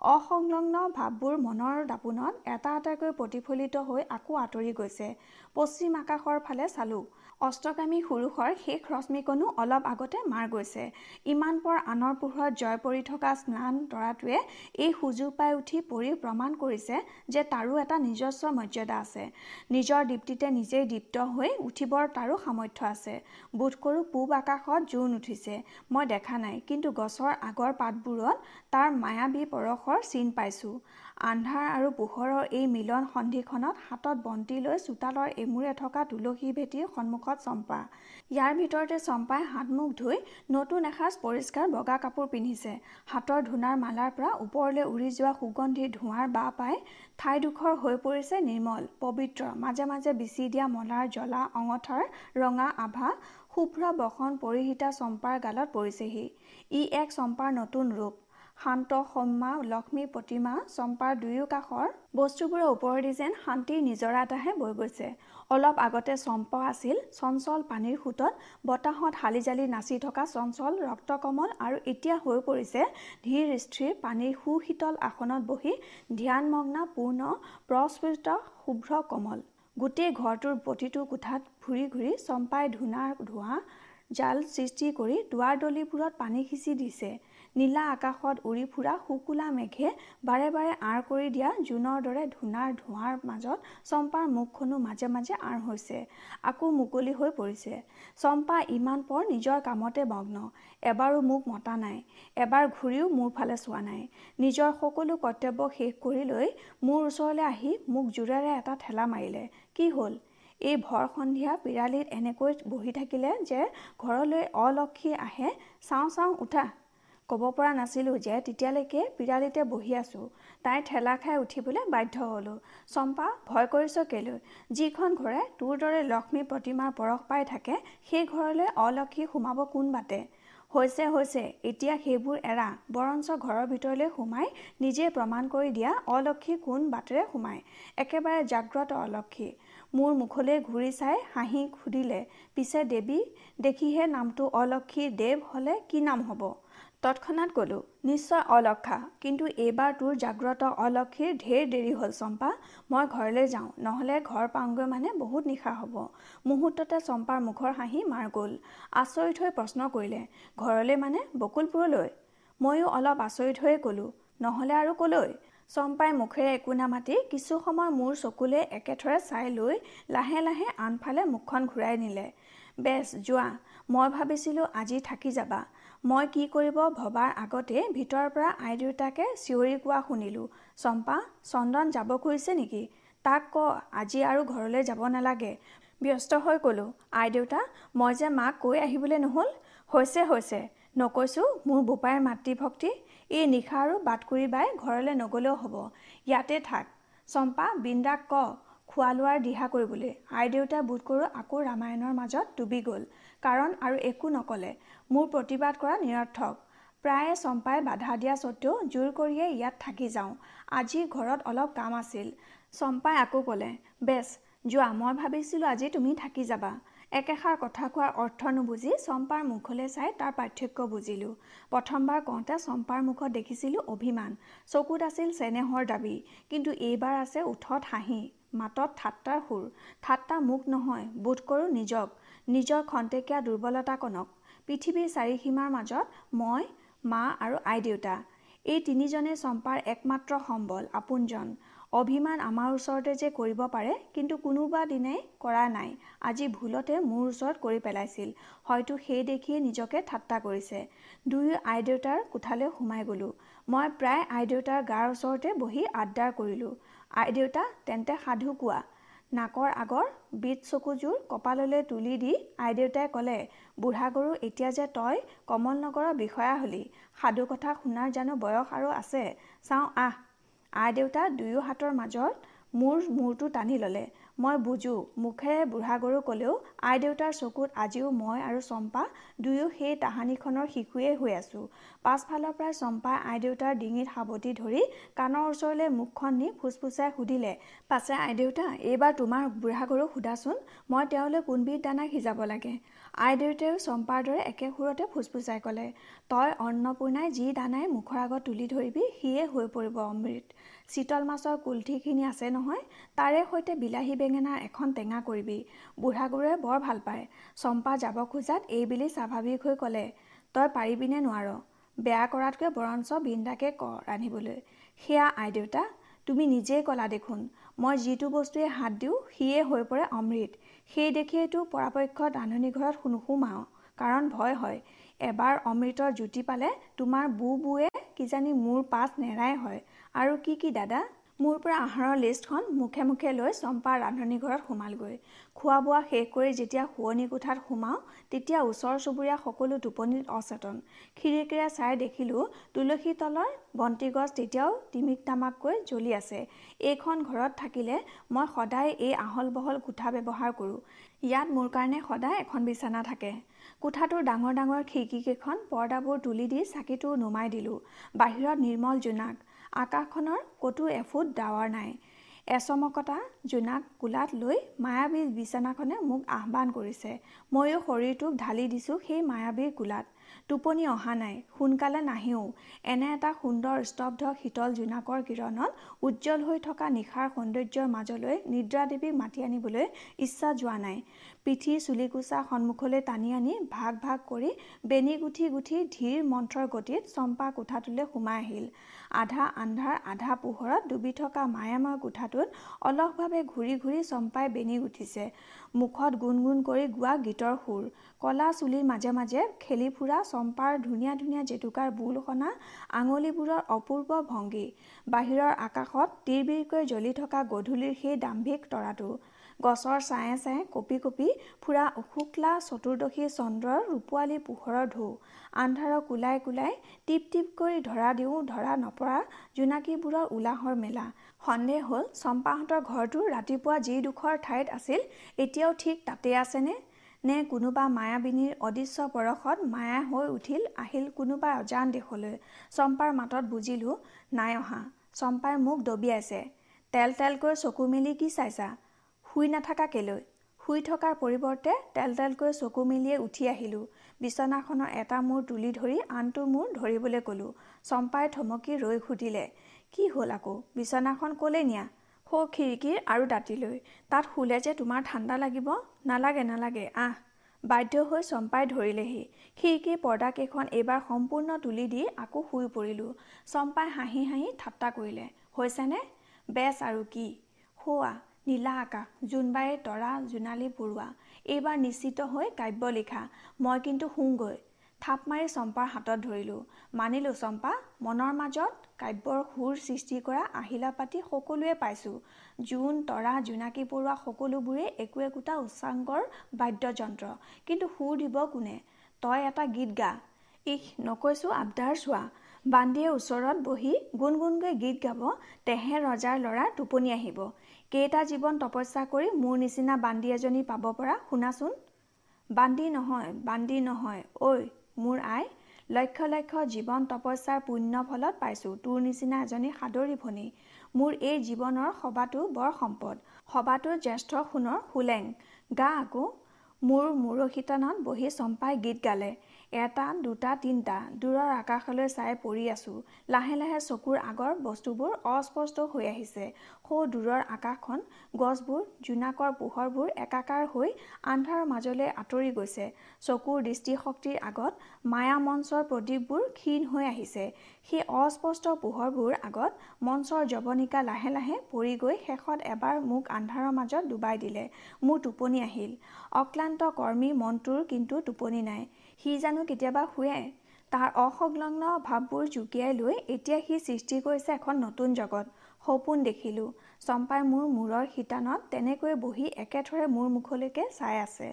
অসংলগ্ন ভাৱবোৰ মনৰ দাপোনত এটা এটাকৈ প্ৰতিফলিত হৈ আকৌ আঁতৰি গৈছে। পশ্চিম আকাশৰ ফালে চালোঁ। অস্তগামী সুৰুষৰ শেষ ৰশ্মিকণো অলপ আগতে মাৰ গৈছে। ইমান পৰ আনৰ পোহৰত জয় পৰি থকা স্নান তৰাটোৱে এই সুযোগ পাই উঠি পৰি প্ৰমাণ কৰিছে যে তাৰো এটা নিজস্ব মৰ্যাদা আছে। নিজৰ দীপ্তিতে নিজেই দীপ্ত হৈ উঠিবৰ তাৰো সামৰ্থ্য আছে। বোধ কৰোঁ পূব আকাশত জোন উঠিছে মই দেখা নাই কিন্তু গছৰ আগৰ পাতবোৰত তাৰ মায়াবী পৰশৰ চিন পাইছোঁ। আন্ধাৰ আৰু পোহৰৰ এই মিলন সন্ধিখনত হাতত বন্তি লৈ চোতালৰ এমূৰে থকা তুলসী ভেটিৰ সন্মুখত চম্পা। ইয়াৰ ভিতৰতে চম্পাই হাত মুখ ধুই নতুন এসাঁজ পৰিষ্কাৰ বগা কাপোৰ পিন্ধিছে। হাতৰ ধূনাৰ মালাৰ পৰা ওপৰলৈ উৰি যোৱা সুগন্ধিৰ ধোঁৱাৰ বা পাই ঠাইডোখৰ হৈ পৰিছে নিৰ্মল পবিত্ৰ মাজে মাজে বিচি দিয়া মলাৰ জ্বলা অঙঠাৰ ৰঙা আভা শুভ্ৰ বসন পৰিহিতা চম্পাৰ গালত পৰিছেহি। ই এক চম্পাৰ নতুন ৰূপ। শান্ত সৌম্যা লক্ষ্মী প্ৰতিমা চম্পাৰ দুয়ো কাষৰ বস্তুবোৰৰ ওপৰেদি যেন শান্তিৰ নিজৰা এটাহে বৈ গৈছে। অলপ আগতে চম্পা আছিল চঞ্চল পানীৰ সোঁতত বতাহত হালি জালি নাচি থকা চঞ্চল ৰক্তকমল আৰু এতিয়া হৈ পৰিছে ধীৰ স্থিৰ পানীৰ সুশীতল আসনত বহি ধ্যানমগ্না পূৰ্ণ প্ৰস্ফুটিত শুভ্ৰ কমল। গোটেই ঘৰটোৰ প্ৰতিটো কোঠাত ঘূৰি ঘূৰি চম্পাই ধূনাৰ ধোঁৱা জাল সৃষ্টি কৰি দুৱাৰ দলিবোৰত পানী সিঁচি দিছে। নীলা আকাশত উৰি ফুৰা শুকুলা মেঘে বাৰে বাৰে আঁৰ কৰি দিয়া জোনৰ দৰে ধূনাৰ ধোঁৱাৰ মাজত চম্পাৰ মুখখনো মাজে মাজে আঁৰ হৈছে আকৌ মুকলি হৈ পৰিছে। চম্পা ইমান পৰ নিজৰ কামতে মগ্ন এবাৰো মোক মতা নাই এবাৰ ঘূৰিও মোৰ ফালে চোৱা নাই। নিজৰ সকলো কৰ্তব্য শেষ কৰি লৈ মোৰ ওচৰলৈ আহি মোক জোৰেৰে এটা ঠেলা মাৰিলে কি হ'ল? এই ভৰ সন্ধিয়া পিৰালিত এনেকৈ বহি থাকিলে যে ঘৰলৈ অলক্ষী আহে চাওঁ চাওঁ উঠা। ক'ব পৰা নাছিলোঁ যে তেতিয়ালৈকে পিৰালিতে বহি আছোঁ। তাই ঠেলা খাই উঠিবলৈ বাধ্য হ'লোঁ। চম্পা ভয় কৰিছ কেলৈ? যিখন ঘৰে তোৰ দৰে লক্ষ্মী প্ৰতিমাৰ পৰশ পাই থাকে সেই ঘৰলৈ অলক্ষী সোমাব কোন বাটে? হৈছে হৈছে এতিয়া সেইবোৰ এৰা বৰঞ্চ ঘৰৰ ভিতৰলৈ সোমাই নিজে প্ৰমাণ কৰি দিয়া অলক্ষী কোন বাটেৰে সোমায়। একেবাৰে জাগ্ৰত অলক্ষী। মোৰ মুখলৈ ঘূৰি চাই হাঁহি সুধিলে পিছে দেৱী দেখিহে নামটো অলক্ষী দেৱ হ'লে কি নাম হ'ব? তৎক্ষণাত ক'লোঁ নিশ্চয় অলক্ষা কিন্তু এইবাৰ তোৰ জাগ্ৰত অলক্ষীৰ ঢেৰ দেৰি হ'ল চম্পা মই ঘৰলৈ যাওঁ নহ'লে ঘৰ পাওঁগৈ মানে বহুত নিশা হ'ব মুহূৰ্ততে চম্পাৰ মুখৰ হাঁহি মাৰ গ'ল। আচৰিত হৈ প্ৰশ্ন কৰিলে ঘৰলৈ মানে বকুলপুৰলৈ ময়ো অলপ আচৰিত হৈয়ে ক'লোঁ নহ'লে আৰু ক'লৈ চম্পাই মুখেৰে একো নামাতি কিছু সময় মোৰ চকুলৈ একেথৰে চাই লৈ লাহে লাহে আনফালে মুখখন ঘূৰাই নিলে বেছ যোৱা মই ভাবিছিলোঁ আজি থাকি যাবা। মই কি কৰিব ভবাৰ আগতে ভিতৰৰ পৰা আই দেউতাকে চিঞৰি কোৱা শুনিলোঁ। চম্পা চন্দন যাব খুজিছে নেকি? তাক ক আজি আৰু ঘৰলৈ যাব নালাগে। ব্যস্ত হৈ ক'লোঁ আই দেউতা মই যে মাক কৈ আহিবলৈ নহ'ল? হৈছে হৈছে। নকৈছোঁ মোৰ বোপাইৰ মাতৃভক্তি। এই নিশা আৰু বাটকুৰি বাই ঘৰলৈ নগ'লেও হ'ব। ইয়াতে থাক। চম্পা বৃন্দাক ক খোৱা লোৱাৰ দিহা কৰিবলৈ। আই দেউতাই বোধ কৰোঁ আকৌ ৰামায়ণৰ মাজত ডুবি গ'ল। কাৰণ আৰু একো নক'লে। মোৰ প্ৰতিবাদ কৰা নিৰৰ্থক। প্ৰায়ে চম্পাই বাধা দিয়া স্বত্বেও জোৰ কৰিয়ে ইয়াত থাকি যাওঁ। আজি ঘৰত অলপ কাম আছিল। চম্পাই আকৌ ক'লে বেছ যোৱা মই ভাবিছিলোঁ আজি তুমি থাকি যাবা। একেষাৰ কথা কোৱাৰ অৰ্থ নুবুজি চম্পাৰ মুখলৈ চাই তাৰ পাৰ্থক্য বুজিলোঁ। প্ৰথমবাৰ কওঁতে চম্পাৰ মুখত দেখিছিলোঁ অভিমান। চকুত আছিল চেনেহৰ দাবী কিন্তু এইবাৰ আছে উঠত হাঁহি। মাতত ঠাট্টাৰ সুৰ। ঠাট্টা মোক নহয় বোধ কৰোঁ নিজক। নিজৰ খন্তেকীয়া দুৰ্বলতাকণক পৃথিৱীৰ চাৰিসীমাৰ মাজত মই মা আৰু আইদেউতা। এই তিনিজনেই চম্পাৰ একমাত্ৰ সম্বল আপোনজন। অভিমান আমাৰ ওচৰতে যে কৰিব পাৰে কিন্তু কোনোবা দিনাই কৰা নাই। আজি ভুলতে মোৰ ওচৰত কৰি পেলাইছিল। হয়তো সেই দেখিয়ে নিজকে ঠাট্টা কৰিছে। দুয়ো আইদেউতাৰ কোঠালৈ সোমাই গ'লোঁ। মই প্ৰায় আইদেউতাৰ গাৰ ওচৰতে বহি আড্ডাৰ কৰিলোঁ। আইদেউতা তেন্তে সাধু কোৱা। নাকৰ আগৰ বিট চকুযোৰ কপাললৈ তুলি দি আইদেউতাই ক'লে বুঢ়া গৰু এতিয়া যে তই কমলনগৰৰ বিষয়া হলি সাধু কথা শুনাৰ জানো বয়স আৰু আছে? চাওঁ আহ। আইদেউতা দুয়ো হাতৰ মাজত মোৰ মূৰটো টানি ল'লে। মই বুজো মুখেৰে বুঢ়া গৰু ক'লেও আইদেউতাৰ চকুত আজিও মই আৰু চম্পা দুয়ো সেই তাহানিখনৰ শিশুৱেই হৈ আছোঁ। পাছফালৰ পৰাই চম্পাই আইদেউতাৰ ডিঙিত সাৱটি ধৰি কাণৰ ওচৰলৈ মুখখন নি ফুচফুচাই সুধিলে পাছে আইদেউতা এইবাৰ তোমাৰ বুঢ়া গৰুক সোধাচোন মই তেওঁলৈ কোনবিধ দানা সিজাব লাগে। আইদেউতায়ো চম্পাৰ দৰে একে সুৰতে ফুচফুচাই ক'লে তই অন্নপূৰ্ণাই যি দানাই মুখৰ আগত তুলি ধৰিবি সিয়ে হৈ পৰিব অমৃত। চিতল মাছৰ কুলঠিখিনি আছে নহয় তাৰে সৈতে বিলাহী বেঙেনাৰ এখন টেঙা কৰিবি। বুঢ়া গৰুৱে বৰ ভাল পায়। চম্পা যাব খোজাত এইবুলি স্বাভাৱিক হৈ ক'লে তই পাৰিবিনে নোৱাৰ? বেয়া কৰাতকৈ বৰঞ্চ বিন্দাকে ক ৰান্ধিবলৈ। সেয়া আইদেউতা তুমি নিজেই ক'লা দেখোন। মই যিটো বস্তুৱে হাত দিওঁ সিয়ে হৈ পৰে অমৃত। সেই দেখিয়েইতো পৰাপক্ষত ৰান্ধনীঘৰত নুসুমাওঁ কাৰণ ভয় হয়। এবাৰ অমৃতৰ জুতি পালে তোমাৰ বু বুৱে কিজানি মোৰ পাছ নেৰাই হয়। আৰু কি কি দাদা? মোৰ পৰা আহাৰৰ লিষ্টখন মুখে মুখে লৈ চম্পা ৰান্ধনী ঘৰত সোমালগৈ। খোৱা বোৱা শেষ কৰি যেতিয়া শোৱনি কোঠাত সোমাওঁ তেতিয়া ওচৰ চুবুৰীয়া সকলো টোপনিত অচেতন। খিৰিকীৰে চাই দেখিলোঁ তুলসী তলৰ বন্তিগছ তেতিয়াও টিমিক তামাককৈ জ্বলি আছে। এইখন ঘৰত থাকিলে মই সদায় এই আহল বহল কোঠা ব্যৱহাৰ কৰোঁ। ইয়াত মোৰ কাৰণে সদায় এখন বিচনা থাকে। কোঠাটোৰ ডাঙৰ ডাঙৰ খিৰিকীকেইখন পৰ্দাবোৰ তুলি দি চাকিটো নুমাই দিলোঁ। বাহিৰত নিৰ্মল জোনাক। আকাশখনৰ ক'তো এফুট ডাৱৰ নাই। এচমকতা জোনাক কোলাত লৈ মায়াবী বিচনাখনে মোক আহ্বান কৰিছে। ময়ো শৰীৰটোক ঢালি দিছোঁ সেই মায়াবীৰ কোলাত। টোপনি অহা নাই সোনকালে নাহিও। এনে এটা সুন্দৰ স্তব্ধ শীতল জোনাকৰ কিৰণত উজ্জ্বল হৈ থকা নিশাৰ সৌন্দৰ্যৰ মাজলৈ নিদ্ৰাদেৱীক মাতি আনিবলৈ ইচ্ছা যোৱা নাই। পিঠি চুলিকোচা সন্মুখলৈ টানি আনি ভাগ ভাগ কৰি বেনী গুঠি গুঠি ধীৰ মন্থৰ গতিত চম্পা কোঠাটোলৈ সোমাই আহিল। আধা আন্ধাৰ আধা পোহৰত ডুবি থকা মায়াময় কোঠাটোত অলসভাৱে ঘূৰি ঘূৰি চম্পাই বেনী গুঠিছে। মুখত গুণগুণ কৰি গোৱা গীতৰ সুৰ। কলা চুলিৰ মাজে মাজে খেলি ফুৰা চম্পাৰ ধুনীয়া ধুনীয়া জেতুকাৰ বোল সনা আঙুলিবোৰৰ অপূৰ্ব ভংগী। বাহিৰৰ আকাশত তিৰবিৰকৈ জ্বলি থকা গধূলিৰ সেই দাম্ভিক তৰাটো। গছৰ ছায়ে ছায়ে কঁপি কঁপি ফুৰা শুক্লা চতুৰ্দশী চন্দ্ৰৰ ৰূপোৱালী পোহৰৰ ঢৌ। আন্ধাৰৰ কোলাই কোলাই টিপ টিপ কৰি ধৰা দিওঁ ধৰা নপৰা জোনাকীবোৰৰ উলাহৰ মেলা। সন্দেহ হ'ল চম্পাহঁতৰ ঘৰটো ৰাতিপুৱা যিডোখৰ ঠাইত আছিল এতিয়াও ঠিক তাতে আছেনে? নে কোনোবা মায়াবিনীৰ অদৃশ্য পৰশত মায়া হৈ উঠিল আহিল কোনোবা অজান দেশলৈ? চম্পাৰ মাতত বুজিলোঁ নাই অহা। চম্পাই মোক দবিয়াইছে। তেল তেলকৈ চকু মেলি কি চাইছা? শুই নাথাকা কেলৈ? শুই থকাৰ পৰিৱৰ্তে তেল তেলকৈ চকু মেলিয়ে উঠি আহিলোঁ। বিচনাখনৰ এটা মূৰ তুলি ধৰি আনটো মূৰ ধৰিবলৈ ক'লোঁ। চম্পাই থমকি ৰৈ সুধিলে কি হ'ল আকৌ? বিচনাখন ক'লৈ নিয়া? সৌ খিৰিকীৰ আৰু দাঁতিলৈ। তাত শুলে যে তোমাৰ ঠাণ্ডা লাগিব? নালাগে নালাগে। আহ! বাধ্য হৈ চম্পাই ধৰিলেহি। খিৰিকীৰ পৰ্দাকেইখন এইবাৰ সম্পূৰ্ণ তুলি দি আকৌ শুই পৰিলোঁ। চম্পাই হাঁহি হাঁহি ঠাট্টা কৰিলে হৈছেনে? বেচ আৰু কি? শোৱা নীলা আকাশ জোনবাইৰ তৰা জোনালী পৰুৱা এইবাৰ নিশ্চিত হৈ কাব্য লিখা। মই কিন্তু শুওঁগৈ থাপ মাৰি চম্পাৰ হাতত ধৰিলোঁ। মানিলোঁ চম্পা মনৰ মাজত কাব্যৰ সুৰ সৃষ্টি কৰা আহিলা পাতি সকলোৱে পাইছোঁ। জোন তৰা জোনাকী পৰুৱা সকলোবোৰেই একো একোটা উচ্চাংগৰ বাদ্যযন্ত্ৰ। কিন্তু সুৰ দিব কোনে? তই এটা গীত গা। ইহ নকৈছোঁ আবদাৰ চোৱা। বান্দিয়ে ওচৰত বহি গুণগুণকৈ গীত গাব। তেহে ৰজাৰ ল'ৰাৰ টোপনি আহিব। কেইটা জীৱন তপস্যা কৰি মোৰ নিচিনা বান্দি এজনী পাব পৰা? শুনাচোন। বান্দি নহয় বান্দি নহয় ঐ মোৰ আই লক্ষ লক্ষ জীৱন তপস্যাৰ পুণ্য ফলত পাইছোঁ। তোৰ নিচিনা এজনী সাদৰী ভনী মোৰ এই জীৱনৰ সবাতো বৰ সম্পদ। সবাতোৰ জ্যেষ্ঠ সোণৰ সোলেং গা আকৌ মোৰ মূৰশিতানত বহি চম্পাই গীত গালে। এটা দুটা তিনিটা দূৰৰ আকাশলৈ চাই পৰি আছোঁ। লাহে লাহে চকুৰ আগৰ বস্তুবোৰ অস্পষ্ট হৈ আহিছে। সৌ দূৰৰ আকাশখন গছবোৰ জোনাকৰ পোহৰবোৰ একাকাৰ হৈ আন্ধাৰৰ মাজলৈ আঁতৰি গৈছে। চকুৰ দৃষ্টিশক্তিৰ আগত মায়া মঞ্চৰ প্ৰদীপবোৰ ক্ষীণ হৈ আহিছে। সেই অস্পষ্ট পোহৰবোৰ আগত মঞ্চৰ জৱনিকা লাহে লাহে পৰি গৈ শেষত এবাৰ মোক আন্ধাৰৰ মাজত ডুবাই দিলে। মোৰ টোপনি আহিল। অক্লান্ত কৰ্মী মনটোৰ কিন্তু টোপনি নাই। সি জানো কেতিয়াবা শুৱে। তাৰ অসংলগ্ন ভাৱবোৰ জুকিয়াই লৈ এতিয়া সি সৃষ্টি কৰিছে এখন নতুন জগত। সপোন দেখিলোঁ। চম্পাই মোৰ মূৰৰ শিতানত তেনেকৈ বহি একেথৰে মোৰ মুখলৈকে চাই আছে।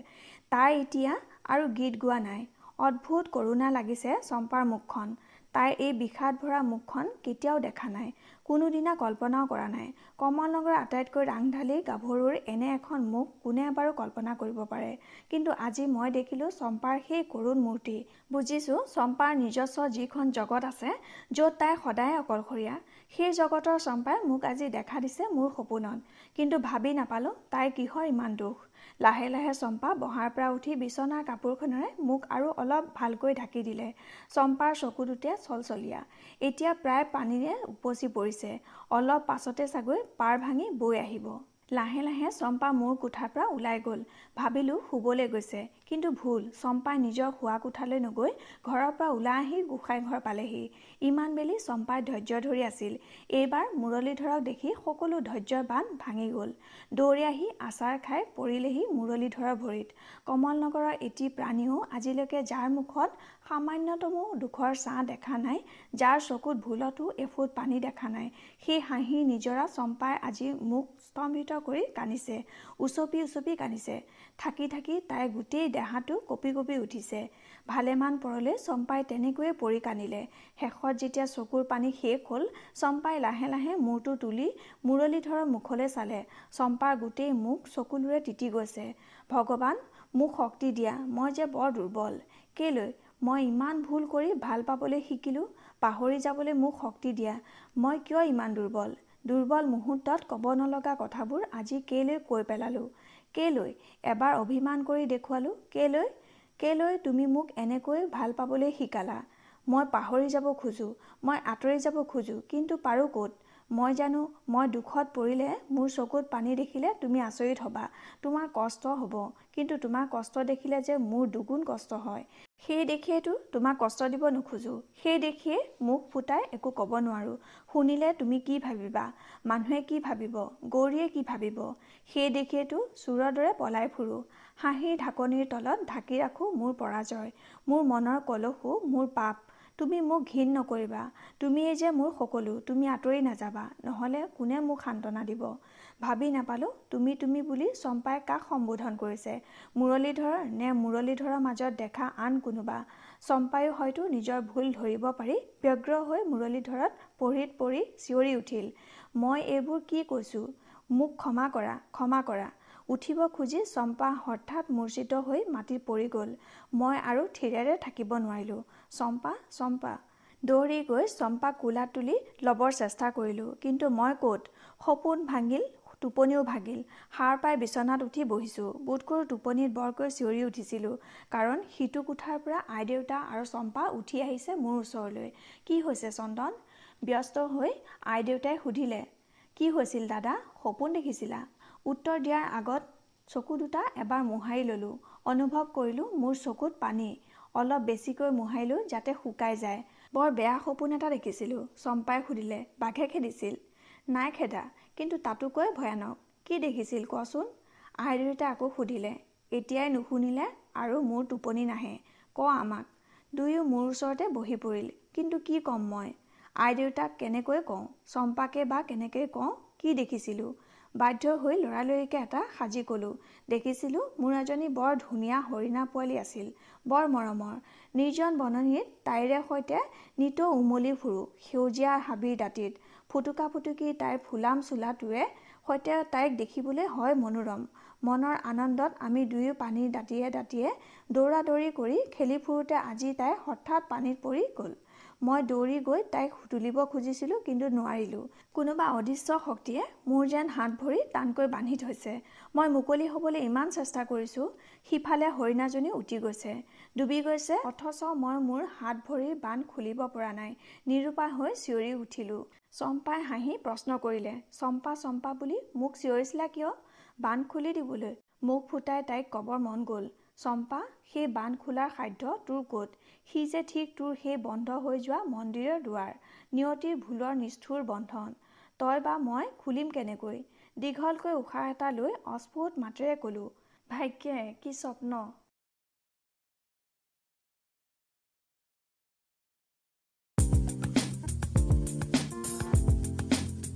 তাই এতিয়া আৰু গীত গোৱা নাই। অদ্ভুত কৰোণা লাগিছে চম্পাৰ মুখখন। তাইৰ এই বিষাদ ভৰা মুখখন কেতিয়াও দেখা নাই। কোনোদিনা কল্পনাও কৰা নাই। কমলনগৰৰ আটাইতকৈ ৰাংঢালী গাভৰুৰ এনে এখন মুখ কোনে বাৰু কল্পনা কৰিব পাৰে? কিন্তু আজি মই দেখিলোঁ চম্পাৰ সেই কৰুণ মূৰ্তি। বুজিছোঁ চম্পাৰ নিজস্ব যিখন জগত আছে য'ত তাই সদায় অকলশৰীয়া। সেই জগতৰ চম্পাই মোক আজি দেখা দিছে মোৰ সপোনত। কিন্তু ভাবি নাপালোঁ তাইৰ কিহৰ ইমান দুখ। লাহে লাহে চম্পা বহাৰ পৰা উঠি বিচনাৰ কাপোৰখনেৰে মোক আৰু অলপ ভালকৈ ঢাকি দিলে। চম্পাৰ চকু দুটে চলচলীয়া। এতিয়া প্ৰায় পানীৰে উপচি পৰিছে। অলপ পাছতে চাগৈ পাৰ ভাঙি বৈ আহিব। লাহে লাহে চম্পা মোৰ কোঠাৰ পৰা ওলাই গ'ল। ভাবিলোঁ শুবলৈ গৈছে কিন্তু ভুল। চম্পাই নিজৰ শোৱা কোঠালৈ নগৈ ঘৰৰ পৰা ওলাই আহি গোসাঁই ঘৰ পালেহি। ইমান বেলি চম্পাই ধৈৰ্য ধৰি আছিল। এইবাৰ মুৰলীধৰক দেখি সকলো ধৈৰ্যৰ বান ভাঙি গ'ল। দৌৰি আহি আচাৰ খাই পৰিলেহি মুৰলীধৰৰ ভৰিত। কমলনগৰৰ এটি প্ৰাণীও আজিলৈকে যাৰ মুখত সামান্যতমো দুখৰ ছাঁ দেখা নাই যাৰ চকুত ভুলতো এফুট পানী দেখা নাই। সেই হাঁহি নিজৰা চম্পাই আজি মুখ স্তম্ভিত কৰি কান্দিছে উচপি উচপি কান্দিছে। থাকি থাকি তাইৰ গোটেই দেহাটো কঁপি কঁপি উঠিছে। ভালেমান পৰলৈ চম্পাই তেনেকৈয়ে পৰি কান্দিলে। শেষত যেতিয়া চকুৰ পানী শেষ হ'ল চম্পাই লাহে লাহে মূৰটো তুলি মুৰলীধৰৰ মুখলৈ চালে। চম্পাৰ গোটেই মুখ চকুলোৰে তিতি গৈছে। ভগৱান মোক শক্তি দিয়া মই যে বৰ দুৰ্বল। কেলৈ? মই ইমান ভুল কৰি ভাল পাবলৈ শিকিলোঁ পাহৰি যাবলৈ মোক শক্তি দিয়া। মই কিয় ইমান দুৰ্বল? দুৰ্বল মুহূৰ্তত ক'ব নলগা কথাবোৰ আজি কেলৈ কৈ পেলালোঁ? কেলৈ এবাৰ অভিমান কৰি দেখুৱালোঁ? কেলৈ? কেলৈ তুমি মোক এনেকৈ ভাল পাবলৈ শিকালা? মই পাহৰি যাব খোজোঁ মই আঁতৰি যাব খোজোঁ কিন্তু পাৰোঁ ক'ত? মই জানো মই দুখত পৰিলে মোৰ চকুত পানী দেখিলে তুমি আচৰিত হ'বা। তোমাৰ কষ্ট হ'ব কিন্তু তোমাৰ কষ্ট দেখিলে যে মোৰ দুগুণ কষ্ট হয়। সেই দেখিয়েতো তোমাক কষ্ট দিব নোখোজোঁ। সেই দেখিয়ে মুখ ফুটাই একো ক'ব নোৱাৰোঁ। শুনিলে তুমি কি ভাবিবা? মানুহে কি ভাবিব? গৌৰীয়ে কি ভাবিব? সেই দেখিয়েতো চোৰৰ দৰে পলাই ফুৰোঁ। হাঁহিৰ ঢাকনিৰ তলত ঢাকি ৰাখোঁ মোৰ পৰাজয়। মোৰ মনৰ কলহো মোৰ পাপ। তুমি মোক ঘীন নকৰিবা। তুমিয়েই যে মোৰ সকলো তুমি আঁতৰি নাযাবা নহ'লে কোনে মোক সান্তনা দিব? ভাবি নাপালোঁ তুমি তুমি বুলি চম্পাই কাক সম্বোধন কৰিছে? মুৰলীধৰ নে মুৰলীধৰৰ মাজত দেখা আন কোনোবা? চম্পায়ো হয়তো নিজৰ ভুল ধৰিব পাৰি ব্যগ্ৰ হৈ মুৰলীধৰত পঢ়িত পৰি চিঞৰি উঠিল মই এইবোৰ কি কৈছোঁ? মোক ক্ষমা কৰা ক্ষমা কৰা। উঠিব খুজি চম্পা হঠাৎ মূৰ্ছিত হৈ মাটিত পৰি গ'ল। মই আৰু থিৰেৰে থাকিব নোৱাৰিলোঁ। চম্পা চম্পা দৌৰি গৈ চম্পাক কোলাত তুলি ল'বৰ চেষ্টা কৰিলোঁ। কিন্তু মই ক'ত? সপোন ভাঙিল টোপনিও ভাগিল। সাৰ পাই বিচনাত উঠি বহিছোঁ। বোধকৰোঁ টোপনিত বৰকৈ চিঞৰি উঠিছিলোঁ। কাৰণ সিটো কোঠাৰ পৰা আইদেউতা আৰু চম্পা উঠি আহিছে মোৰ ওচৰলৈ। কি হৈছে চন্দন? ব্যস্ত হৈ আইদেউতাই সুধিলে কি হৈছিল দাদা? সপোন দেখিছিলা? উত্তৰ দিয়াৰ আগত চকু দুটা এবাৰ মোহাৰি ল'লোঁ। অনুভৱ কৰিলোঁ মোৰ চকুত পানী। অলপ বেছিকৈ মোহাৰিলোঁ যাতে শুকাই যায়। বৰ বেয়া সপোন এটা দেখিছিলোঁ। চম্পাই সুধিলে বাঘে খেদিছিল? নাই খেদা কিন্তু তাতোকৈ ভয়ানক। কি দেখিছিল কোৱাচোন? আইদেউতাই আকৌ সুধিলে এতিয়াই নুশুনিলে আৰু মোৰ টোপনি নাহে ক আমাক? দুয়ো মোৰ ওচৰতে বহি পৰিল কিন্তু কি ক'ম মই? আইদেউতাক কেনেকৈ কওঁ? চম্পাকে বা কেনেকৈ কওঁ? কি দেখিছিলোঁ? বাধ্য হৈ লৰালৰিকৈ এটা সাজি ক'লোঁ। দেখিছিলোঁ মোৰ এজনী বৰ ধুনীয়া হৰিণা পোৱালি আছিল বৰ মৰমৰ। নিৰ্জন বননিত তাইৰে সৈতে নিতৌ উমলি ফুৰোঁ সেউজীয়া হাবিৰ দাঁতিত। ফুটুকা ফুটুকি তাইৰ ফুলাম চোলাটোৱে সৈতে তাইক দেখিবলৈ হয় মনোৰম। মনৰ আনন্দত আমি দুয়ো পানীৰ দাঁতিয়ে দাঁতিয়ে দৌৰা দৌৰি কৰি খেলি ফুৰোঁতে আজি তাই হঠাৎ পানীত পৰি গ'ল। মই দৌৰি গৈ তাইক তুলিব খুজিছিলোঁ কিন্তু নোৱাৰিলোঁ। কোনোবা অদৃশ্য শক্তিয়ে মোৰ যেন হাত ভৰি টানকৈ বান্ধি থৈছে। মই মুকলি হ'বলৈ ইমান চেষ্টা কৰিছোঁ সিফালে হৰিণাজনী উটি গৈছে। ডুবি গৈছে অথচ মই মোৰ হাত ভৰিৰ বান্ধ খুলিব পৰা নাই। নিৰুপায় হৈ চিঞৰি উঠিলোঁ। চম্পাই হাঁহি প্ৰশ্ন কৰিলে চম্পা চম্পা বুলি মোক চিঞৰিছিলা কিয়? বান্ধ খুলি দিবলৈ। মুখ ফুটাই তাইক ক'বৰ মন গ'ল। চম্পা সেই বান্ধ খোলাৰ সাধ্য তোৰ ক'ত? সি যে ঠিক তোৰ সেই বন্ধ হৈ যোৱা মন্দিৰৰ দুৱাৰ নিয়তিৰ ভুলৰ নিষ্ঠুৰ বন্ধন তই বা মই খুলিম কেনেকৈ? দীঘলকৈ উশাহ এটা লৈ অস্ফুট মাতেৰে ক'লোঁ ভাগ্যে কি স্বপ্ন?